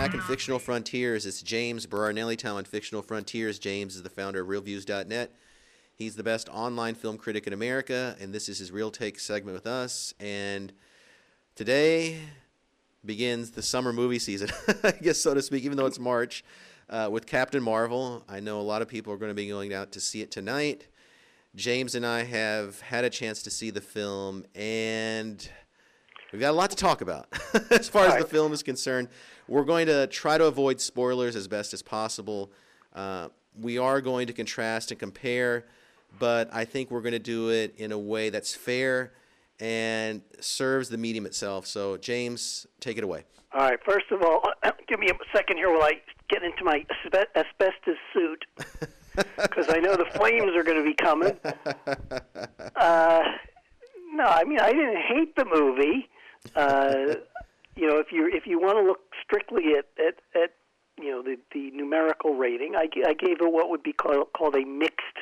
back in Fictional Frontiers. It's James Berardinelli Town on Fictional Frontiers. James is the founder of ReelViews.net. He's the best online film critic in America, and this is his Real Take segment with us. And today begins the summer movie season, I guess so to speak, even though it's March, uh, with Captain Marvel. I know a lot of people are going to be going out to see it tonight. James and I have had a chance to see the film, and we've got a lot to talk about as far as the film is concerned. We're going to try to avoid spoilers as best as possible. Uh, we are going to contrast and compare, but I think we're going to do it in a way that's fair and serves the medium itself. So, James, take it away. All right. First of all, give me a second here while I get into my asbestos suit because I know the flames are going to be coming. Uh, no, I mean I didn't hate the movie. Uh, you know, if you if you want to look strictly at at, at you know the the numerical rating, I, I gave it what would be called called a mixed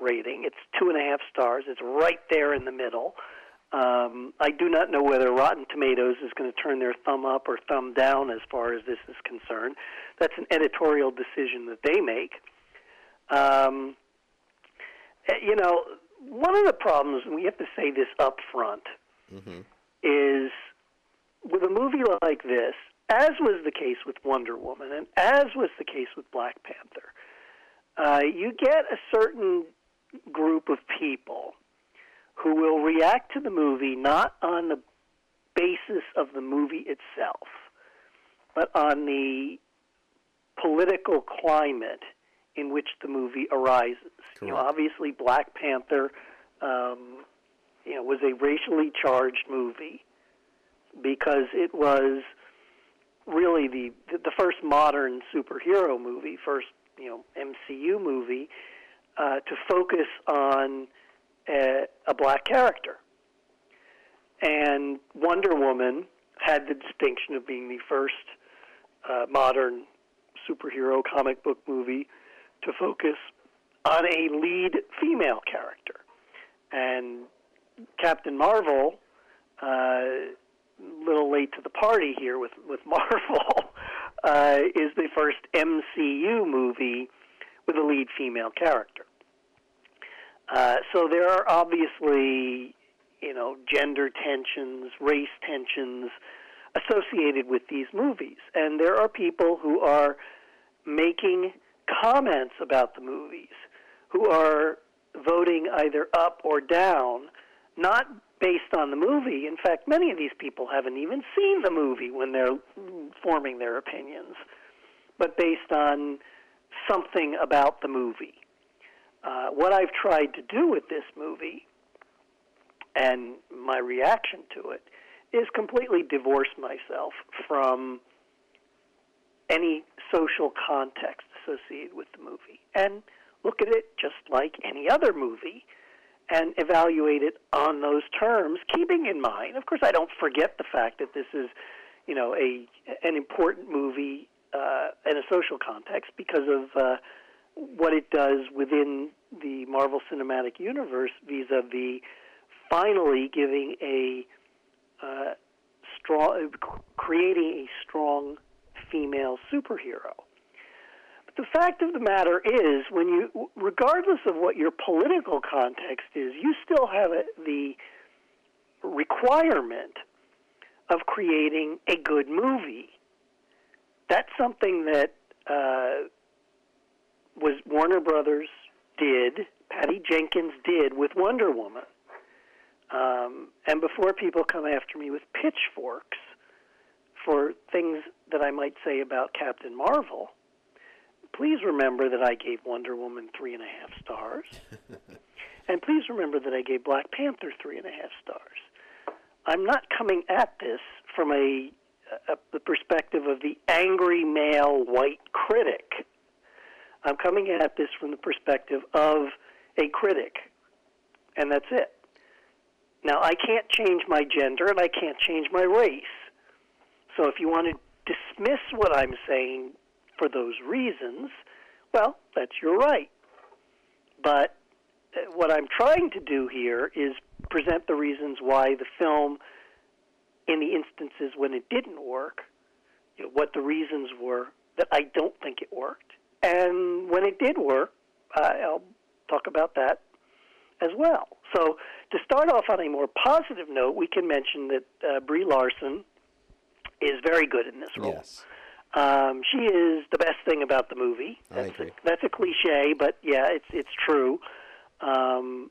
rating. It's two and a half stars. It's right there in the middle. Um, I do not know whether Rotten Tomatoes is going to turn their thumb up or thumb down as far as this is concerned. That's an editorial decision that they make. Um, eh, you know, one of the problems, and we have to say this up front, Mm-hmm. Is with a movie like this, as was the case with Wonder Woman, and as was the case with Black Panther, uh, you get a certain group of people who will react to the movie not on the basis of the movie itself, but on the political climate in which the movie arises. You know, obviously, Black Panther, um, you know, was a racially charged movie because it was really the the first modern superhero movie, first you know MCU movie uh, to focus on a, a black character. And Wonder Woman had the distinction of being the first uh, modern superhero comic book movie to focus on a lead female character. And Captain Marvel, uh, little late to the party here with with Marvel, uh, is the first MCU movie with a lead female character. Uh, so there are obviously, you know, gender tensions, race tensions associated with these movies, and there are people who are making comments about the movies, who are voting either up or down, not based on the movie. In fact, many of these people haven't even seen the movie when they're forming their opinions, but based on something about the movie. Uh, what I've tried to do with this movie and my reaction to it is completely divorce myself from any social context associated with the movie and look at it just like any other movie and evaluate it on those terms, keeping in mind, of course, I don't forget the fact that this is, you know, a an important movie uh, in a social context because of uh, what it does within the Marvel Cinematic Universe vis-a-vis finally giving a uh, strong, creating a strong female superhero. The fact of the matter is, when you, regardless of what your political context is, you still have a, the requirement of creating a good movie. That's something that uh, was Warner Brothers did, Patty Jenkins did with Wonder Woman. Um, and before people come after me with pitchforks for things that I might say about Captain Marvel, please remember that I gave Wonder Woman three and a half stars. and please remember that I gave Black Panther three and a half stars. I'm not coming at this from a, a the perspective of the angry male white critic. I'm coming at this from the perspective of a critic, and that's it. Now, I can't change my gender and I can't change my race. So if you want to dismiss what I'm saying for those reasons, well, that's your right. But uh, what I'm trying to do here is present the reasons why the film, in the instances when it didn't work, you know, what the reasons were that I don't think it worked. And when it did work, I'll talk about that as well. So to start off on a more positive note, we can mention that uh, Brie Larson is very good in this role. Yes. Um, she is the best thing about the movie. That's. A, that's a cliche, but yeah, it's it's true. Um,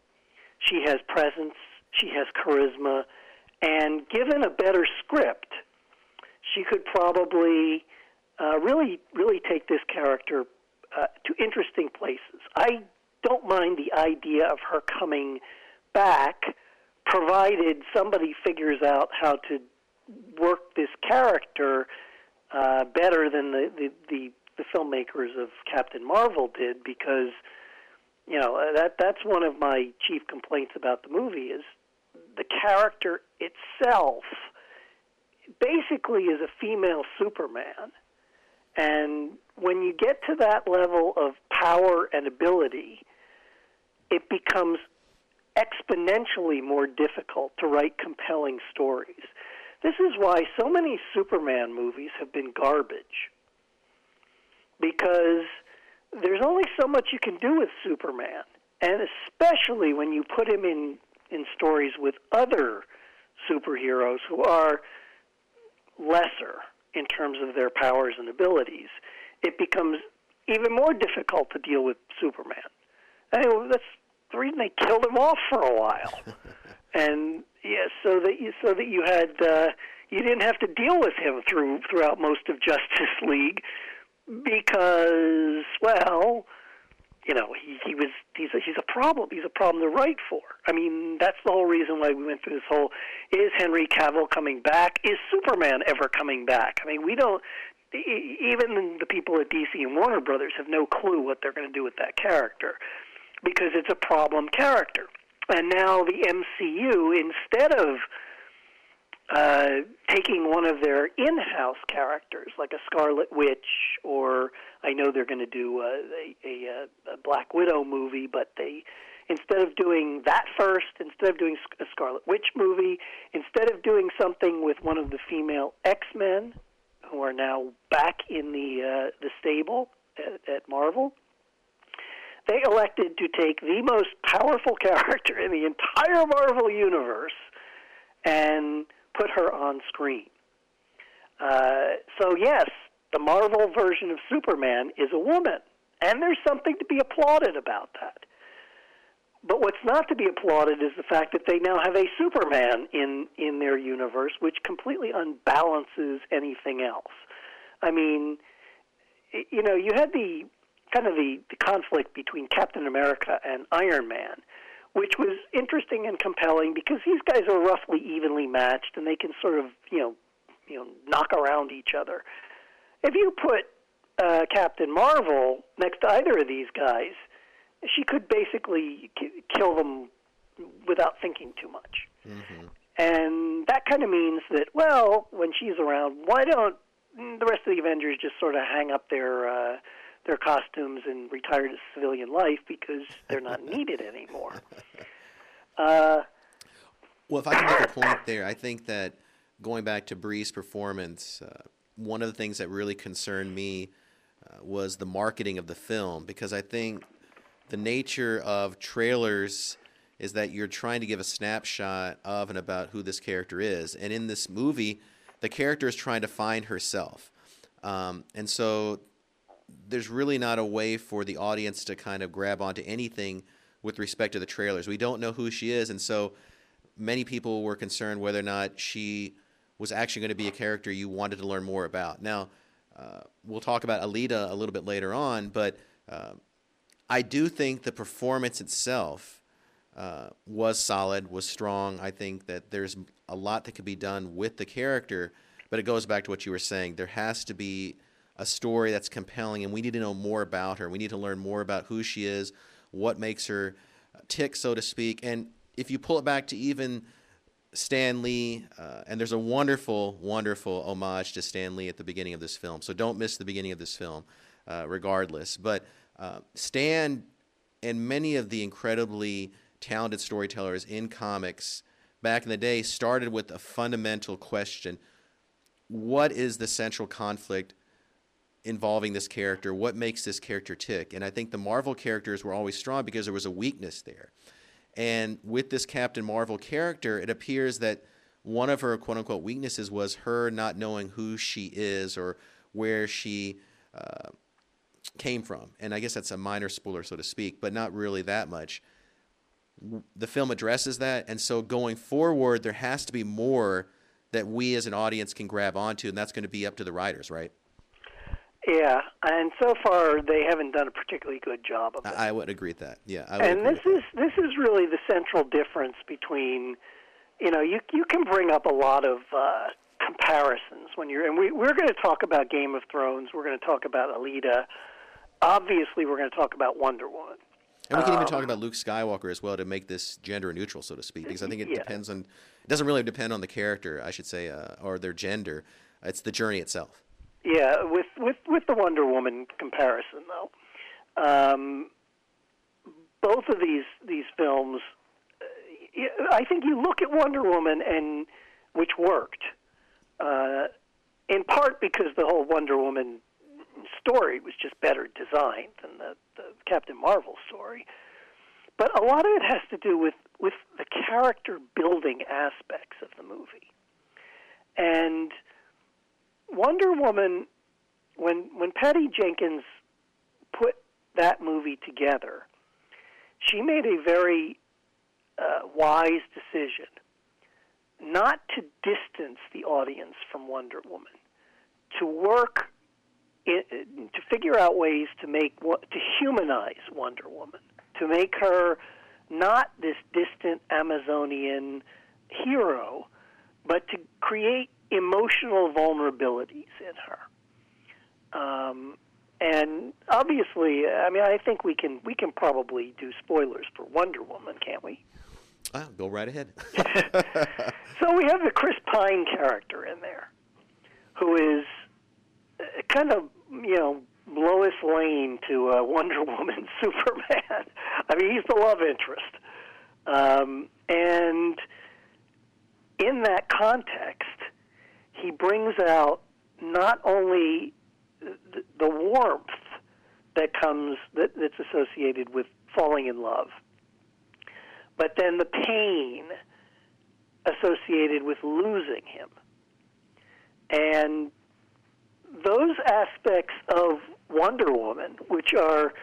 she has presence. She has charisma, and given a better script, she could probably uh, really really take this character uh, to interesting places. I don't mind the idea of her coming back, provided somebody figures out how to work this character uh, better than the, the, the, the filmmakers of Captain Marvel did because you know that that's one of my chief complaints about the movie is the character itself basically is a female Superman. And when you get to that level of power and ability it becomes exponentially more difficult to write compelling stories this is why so many Superman movies have been garbage. Because there's only so much you can do with Superman, and especially when you put him in in stories with other superheroes who are lesser in terms of their powers and abilities, it becomes even more difficult to deal with Superman. Anyway, that's the reason they killed him off for a while. and yeah, so that you so that you had uh, you didn't have to deal with him through throughout most of Justice League because well, you know he, he was he's a, he's a problem he's a problem to write for. I mean that's the whole reason why we went through this whole is Henry Cavill coming back? Is Superman ever coming back? I mean we don't even the people at DC and Warner Brothers have no clue what they're going to do with that character because it's a problem character. And now the MCU, instead of uh, taking one of their in-house characters, like a Scarlet Witch, or I know they're going to do a, a, a, a Black Widow movie, but they instead of doing that first, instead of doing a Scarlet Witch movie, instead of doing something with one of the female X-Men, who are now back in the uh, the stable at, at Marvel, they elected to take the most powerful character in the entire Marvel universe and put her on screen. Uh, so yes, the Marvel version of Superman is a woman, and there's something to be applauded about that. But what's not to be applauded is the fact that they now have a Superman in in their universe, which completely unbalances anything else. I mean, you know, you had the kind of the, the conflict between Captain America and Iron Man, which was interesting and compelling because these guys are roughly evenly matched and they can sort of you know you know knock around each other. If you put uh, Captain Marvel next to either of these guys, she could basically k- kill them without thinking too much. Mm-hmm. And that kind of means that, well, when she's around, why don't the rest of the Avengers just sort of hang up their uh, their costumes and retire to civilian life because they're not needed anymore? Uh, Well, if I can make a point there, I think that going back to Brie's performance, uh, one of the things that really concerned me uh, was the marketing of the film because I think the nature of trailers is that you're trying to give a snapshot of and about who this character is. And in this movie, the character is trying to find herself. Um, and so there's really not a way for the audience to kind of grab onto anything with respect to the trailers. We don't know who she is. And so many people were concerned whether or not she was actually going to be a character you wanted to learn more about. Now, uh, we'll talk about Alita a little bit later on, but uh, I do think the performance itself uh, was solid, was strong. I think that there's a lot that could be done with the character, but it goes back to what you were saying. There has to be a story that's compelling, and we need to know more about her. We need to learn more about who she is, what makes her tick, so to speak. And if you pull it back to even Stan Lee, uh, and there's a wonderful, wonderful homage to Stan Lee at the beginning of this film. So don't miss the beginning of this film, uh, regardless. But uh, Stan and many of the incredibly talented storytellers in comics back in the day started with a fundamental question what is the central conflict involving this character? What makes this character tick? And I think the Marvel characters were always strong because there was a weakness there. And with this Captain Marvel character, it appears that one of her quote unquote weaknesses was her not knowing who she is or where she uh, came from. And I guess that's a minor spoiler, so to speak, but not really that much. The film addresses that. And so going forward, there has to be more that we as an audience can grab onto, and that's going to be up to the writers, right? Yeah, and so far they haven't done a particularly good job of it. I, would agree with that. Yeah, and this is this is really the central difference between, you know, you you can bring up a lot of uh, comparisons when you're, and we we're going to talk about Game of Thrones. We're going to talk about Alita. Obviously, we're going to talk about Wonder Woman. And we can um, even talk um, about Luke Skywalker as well to make this gender neutral, so to speak, because I think it yeah. depends on. It doesn't really depend on the character, I should say, uh, or their gender. It's the journey itself. Yeah, with with with the Wonder Woman comparison though, um, both of these these films, uh, I think you look at Wonder Woman and which worked, uh, in part because the whole Wonder Woman story was just better designed than the, the Captain Marvel story. But a lot of it has to do with, with the character building aspects of the movie. And Wonder Woman, when when Patty Jenkins put that movie together, she made a very uh, wise decision not to distance the audience from Wonder Woman, to work in, to figure out ways to make to humanize Wonder Woman, to make her not this distant Amazonian hero, but to create emotional vulnerabilities in her. Um, and obviously, I mean, I think we can we can probably do spoilers for Wonder Woman, can't we? Ah, go right ahead. so we have the Chris Pine character in there, who is uh, kind of you know Lois Lane to uh, Wonder Woman, Superman. I mean, he's the love interest, um, and in that context, he brings out not only the, warmth that comes that, that's associated with falling in love, but then the pain associated with losing him. And those aspects of Wonder Woman, which are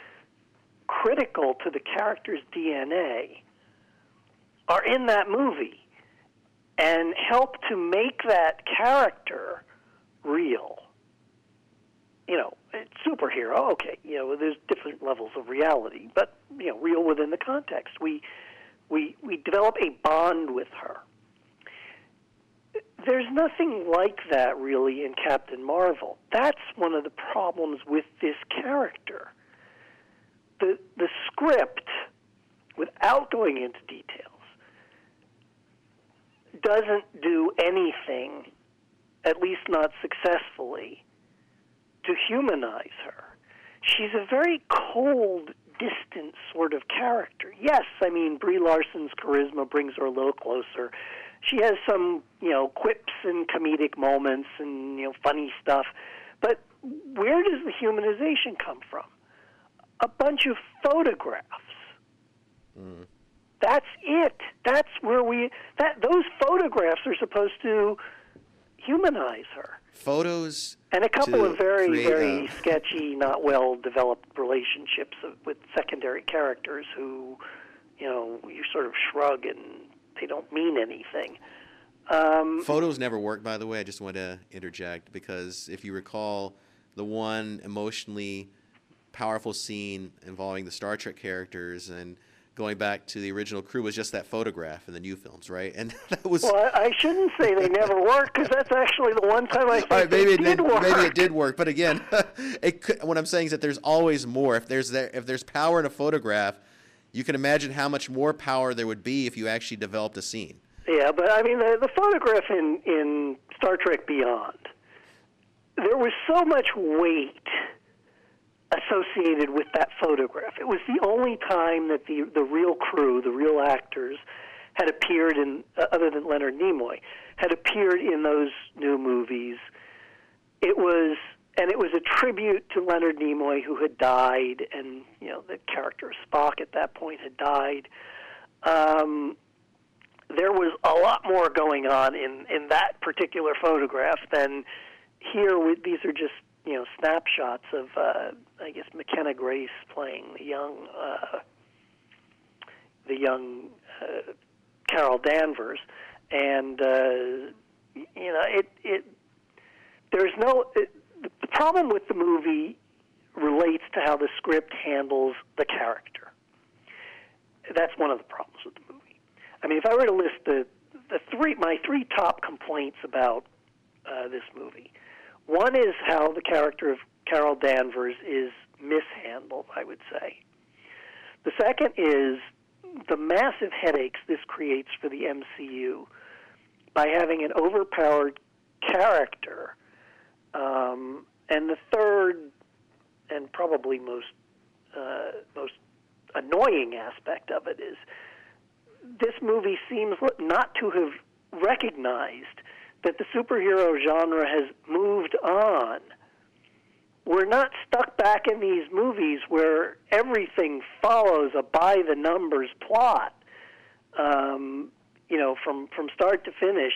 critical to the character's DNA, are in that movie and help to make that character real. You know, superhero, okay, you know, there's different levels of reality, but you know, real within the context. We we we develop a bond with her. There's nothing like that really in Captain Marvel. That's one of the problems with this character. The the script, without going into details, doesn't do anything, at least not successfully, to humanize her. She's a very cold, distant sort of character. Yes, I mean Brie Larson's charisma brings her a little closer. She has some, you know, quips and comedic moments and you know funny stuff. But where does the humanization come from? A bunch of photographs. Mm. That's it. That's where we that those photographs are supposed to humanize her. Photos and a couple of very very a... sketchy, not well developed relationships with secondary characters who, you know, you sort of shrug and they don't mean anything. Um, Photos never work, by the way. I just want to interject because if you recall, the one emotionally powerful scene involving the Star Trek characters and going back to the original crew was just that photograph in the new films, right? And that was. Well, I shouldn't say they never worked because that's actually the one time I think right, maybe it did, work. Maybe it did work, but again, it could, what I'm saying is that there's always more. If there's there, if there's power in a photograph, you can imagine how much more power there would be if you actually developed a scene. Yeah, but I mean the, the photograph in in Star Trek Beyond, there was so much weight associated with that photograph. It was the only time that the the real crew, the real actors, had appeared in uh, other than Leonard Nimoy, had appeared in those new movies it was and it was a tribute to Leonard Nimoy who had died, and you know the character of Spock at that point had died. Um, there was a lot more going on in in that particular photograph than here. With these are just you know snapshots of uh, I guess McKenna Grace playing the young uh, the young uh, Carol Danvers, and uh, you know it it there's no it, the problem with the movie relates to how the script handles the character. That's one of the problems with the movie. I mean, if I were to list the the three my three top complaints about uh, this movie, one is how the character of Carol Danvers is mishandled. I would say. The second is the massive headaches this creates for the MCU by having an overpowered character. Um, and the third, and probably most uh, most annoying aspect of it is this movie seems not to have recognized that the superhero genre has moved on. We're not stuck back in these movies where everything follows a by the numbers plot. Um, you know, from from start to finish.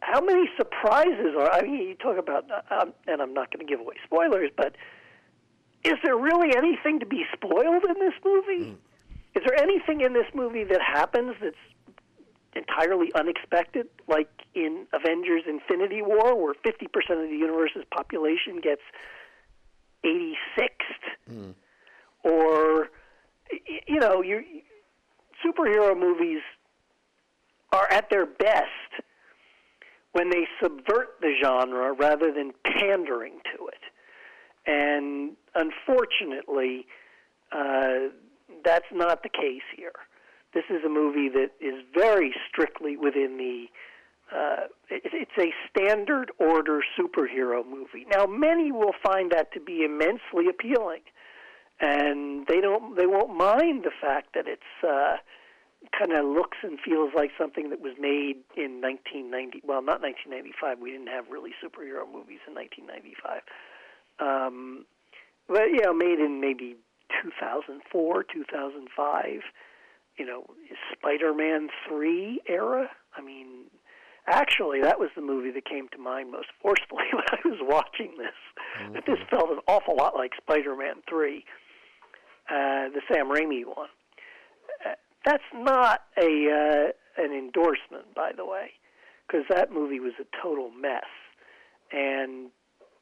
How many surprises are? I mean, you talk about, um, and I'm not going to give away spoilers, but is there really anything to be spoiled in this movie? Mm. Is there anything in this movie that happens that's entirely unexpected, like in Avengers Infinity War, where 50% of the universe's population gets 86th? Mm. Or, you know, you superhero movies are at their best when they subvert the genre rather than pandering to it. And unfortunately, uh, that's not the case here. This is a movie that is very strictly within the. Uh, it, it's a standard order superhero movie. Now, many will find that to be immensely appealing, and they don't. They won't mind the fact that it's. Uh, kind of looks and feels like something that was made in 1990. Well, not 1995. We didn't have really superhero movies in 1995. Um, but you know, made in maybe 2004, 2005. You know, Spider-Man 3 era. I mean, actually, that was the movie that came to mind most forcefully when I was watching this. Mm-hmm. This felt an awful lot like Spider-Man 3, uh, the Sam Raimi one. That's not a uh, an endorsement, by the way, because that movie was a total mess, and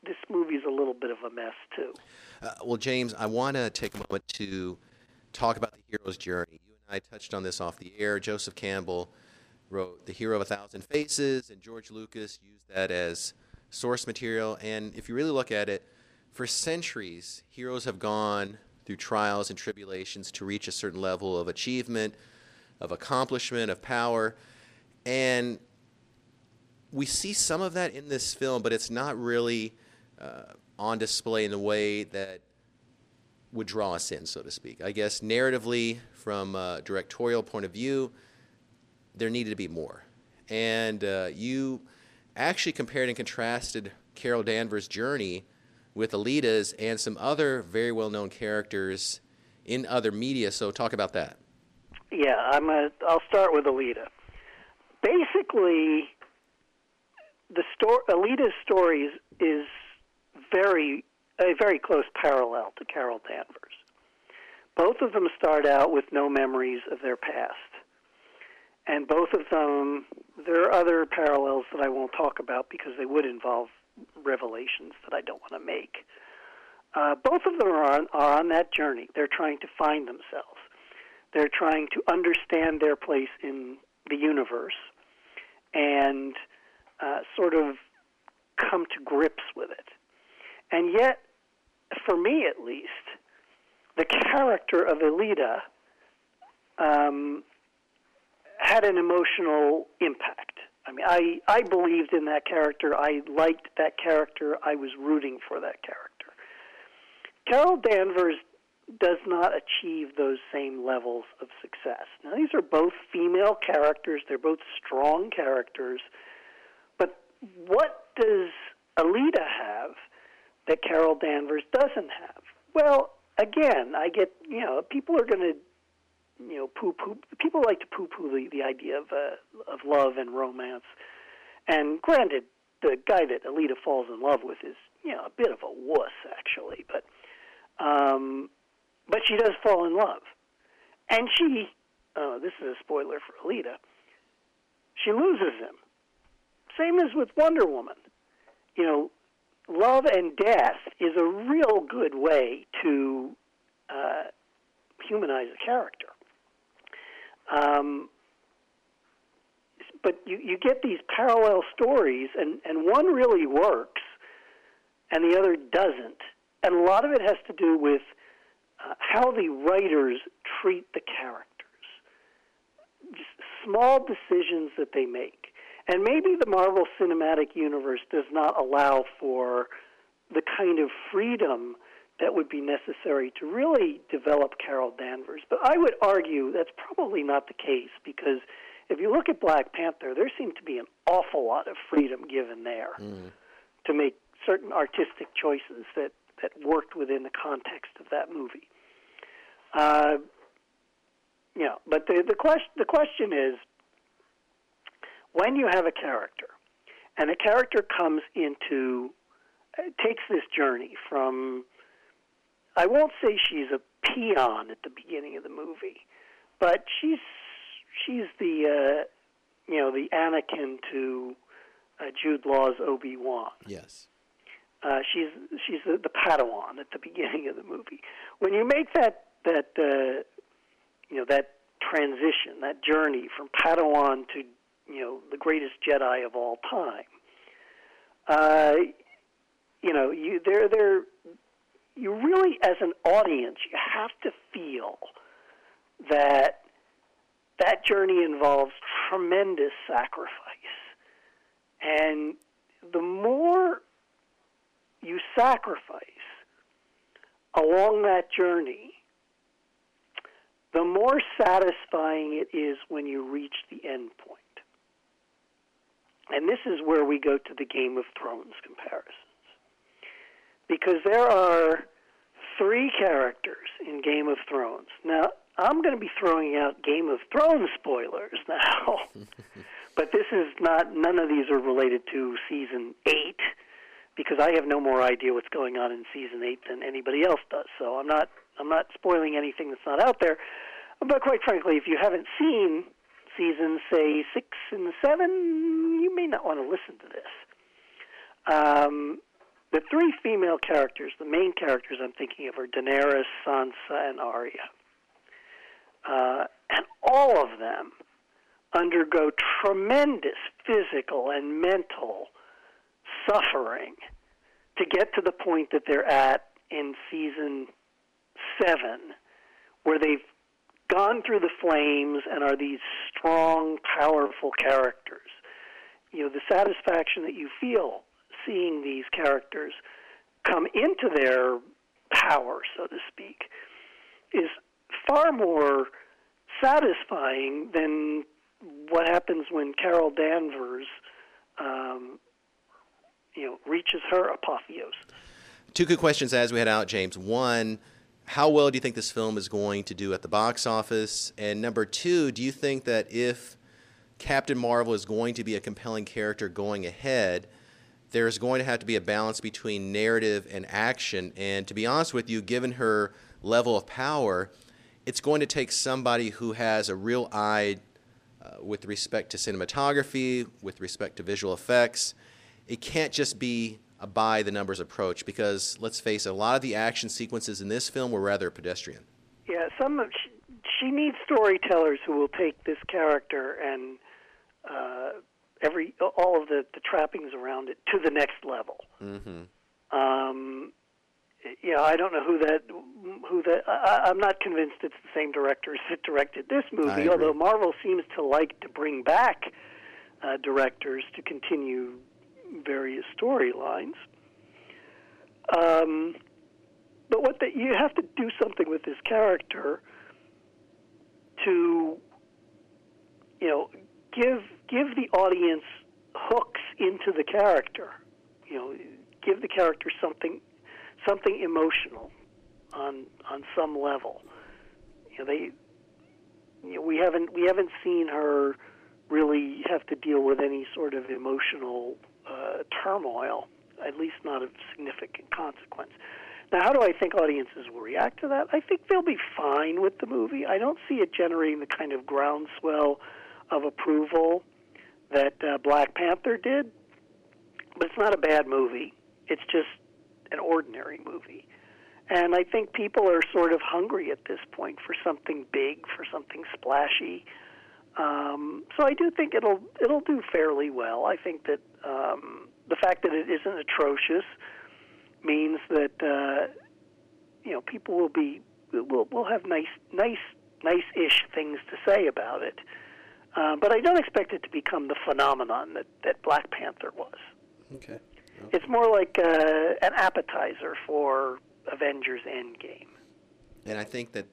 this movie is a little bit of a mess too. Uh, well, James, I want to take a moment to talk about the hero's journey. I touched on this off the air. Joseph Campbell wrote The Hero of a Thousand Faces, and George Lucas used that as source material. And if you really look at it, for centuries, heroes have gone through trials and tribulations to reach a certain level of achievement, of accomplishment, of power. And we see some of that in this film, but it's not really uh, on display in the way that would draw us in, so to speak. I guess narratively, from a directorial point of view, there needed to be more. And uh, you actually compared and contrasted Carol Danvers' journey with Alita's and some other very well known characters in other media. So talk about that. Yeah, I'm a, I'll start with Alita. Basically, the story, Alita's story is, is very a very close parallel to Carol Danvers. Both of them start out with no memories of their past. And both of them, there are other parallels that I won't talk about because they would involve revelations that I don't want to make. Uh, both of them are on, are on that journey. They're trying to find themselves. They're trying to understand their place in the universe and uh, sort of come to grips with it. And yet, for me at least, the character of Alita um, had an emotional impact. I mean, I I believed in that character. I liked that character. I was rooting for that character. Carol Danvers does not achieve those same levels of success. Now, these are both female characters. They're both strong characters. But what does Alita have that Carol Danvers doesn't have? Well, again, I get you know people are going to you know poo poo. People like to poo poo the, the idea of uh, of love and romance. And granted, the guy that Alita falls in love with is you know a bit of a wuss actually, but um, but she does fall in love, and she. Uh, this is a spoiler for Alita. She loses him. Same as with Wonder Woman. You know, love and death is a real good way to uh, humanize a character. Um, but you, you get these parallel stories, and, and one really works, and the other doesn't. And a lot of it has to do with uh, how the writers treat the characters, Just small decisions that they make. And maybe the Marvel Cinematic Universe does not allow for the kind of freedom that would be necessary to really develop Carol Danvers. But I would argue that's probably not the case because if you look at Black Panther, there seemed to be an awful lot of freedom given there mm. to make certain artistic choices that, that worked within the context of that movie. Uh, know, but the the question the question is when you have a character, and a character comes into uh, takes this journey from I won't say she's a peon at the beginning of the movie, but she's she's the uh, you know the Anakin to uh, Jude Law's Obi Wan. Yes. Uh, she's she's the, the Padawan at the beginning of the movie. When you make that that uh, you know that transition, that journey from Padawan to you know the greatest Jedi of all time, uh, you know you they're they're you really as an audience you have to feel that that journey involves tremendous sacrifice. And the more you sacrifice along that journey, the more satisfying it is when you reach the end point. And this is where we go to the Game of Thrones comparisons. Because there are three characters in Game of Thrones. Now, I'm going to be throwing out Game of Thrones spoilers now. but this is not, none of these are related to season eight because I have no more idea what's going on in season eight than anybody else does. So I'm not, I'm not spoiling anything that's not out there. But quite frankly, if you haven't seen seasons, say six and seven, you may not want to listen to this. Um, the three female characters, the main characters I'm thinking of, are Daenerys, Sansa, and Arya. Uh, and all of them undergo tremendous physical and mental suffering to get to the point that they're at in season seven, where they've gone through the flames and are these strong, powerful characters. You know, the satisfaction that you feel seeing these characters come into their power, so to speak, is far more satisfying than what happens when Carol Danvers, um, you know, reaches her apotheosis. Two good questions as we head out, James. One, how well do you think this film is going to do at the box office? And number two, do you think that if Captain Marvel is going to be a compelling character going ahead, there's going to have to be a balance between narrative and action. And to be honest with you, given her level of power, it's going to take somebody who has a real eye uh, with respect to cinematography, with respect to visual effects. It can't just be a by the numbers approach because let's face it, a lot of the action sequences in this film were rather pedestrian. Yeah, some of, she, she needs storytellers who will take this character and uh, every all of the, the trappings around it to the next level. Mm-hmm. Um, yeah, I don't know who that who that. I, I'm not convinced it's the same directors that directed this movie. Although Marvel seems to like to bring back uh, directors to continue various storylines. Um, but what the, you have to do something with this character to, you know, give give the audience hooks into the character you know, give the character something something emotional on on some level. You know, they you know, we haven't we haven't seen her really have to deal with any sort of emotional uh, turmoil, at least not of significant consequence. Now, how do I think audiences will react to that? I think they'll be fine with the movie. I don't see it generating the kind of groundswell of approval that uh, Black Panther did, but it's not a bad movie. It's just an ordinary movie. And I think people are sort of hungry at this point for something big, for something splashy. Um, so I do think it'll it'll do fairly well. I think that um, the fact that it isn't atrocious means that uh, you know people will be will will have nice nice nice-ish things to say about it. Uh, but I don't expect it to become the phenomenon that, that Black Panther was. Okay. It's more like uh, an appetizer for Avengers Endgame. And I think that,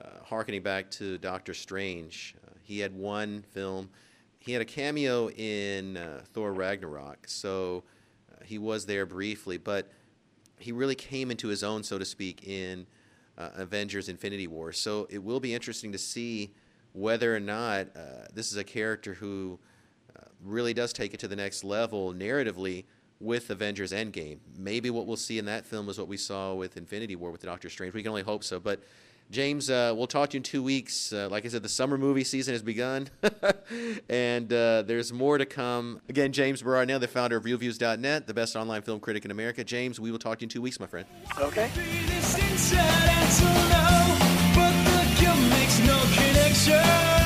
uh, harkening back to Doctor Strange, uh, he had one film. He had a cameo in uh, Thor Ragnarok, so uh, he was there briefly, but he really came into his own, so to speak, in uh, Avengers Infinity War. So it will be interesting to see whether or not uh, this is a character who really does take it to the next level narratively with Avengers Endgame. Maybe what we'll see in that film is what we saw with Infinity War with Doctor Strange. We can only hope so. But James, uh, we'll talk to you in two weeks. Uh, like I said, the summer movie season has begun, and uh, there's more to come. Again, James Berardinelli, the founder of ReelViews.net, the best online film critic in America. James, we will talk to you in two weeks, my friend. Okay. It's just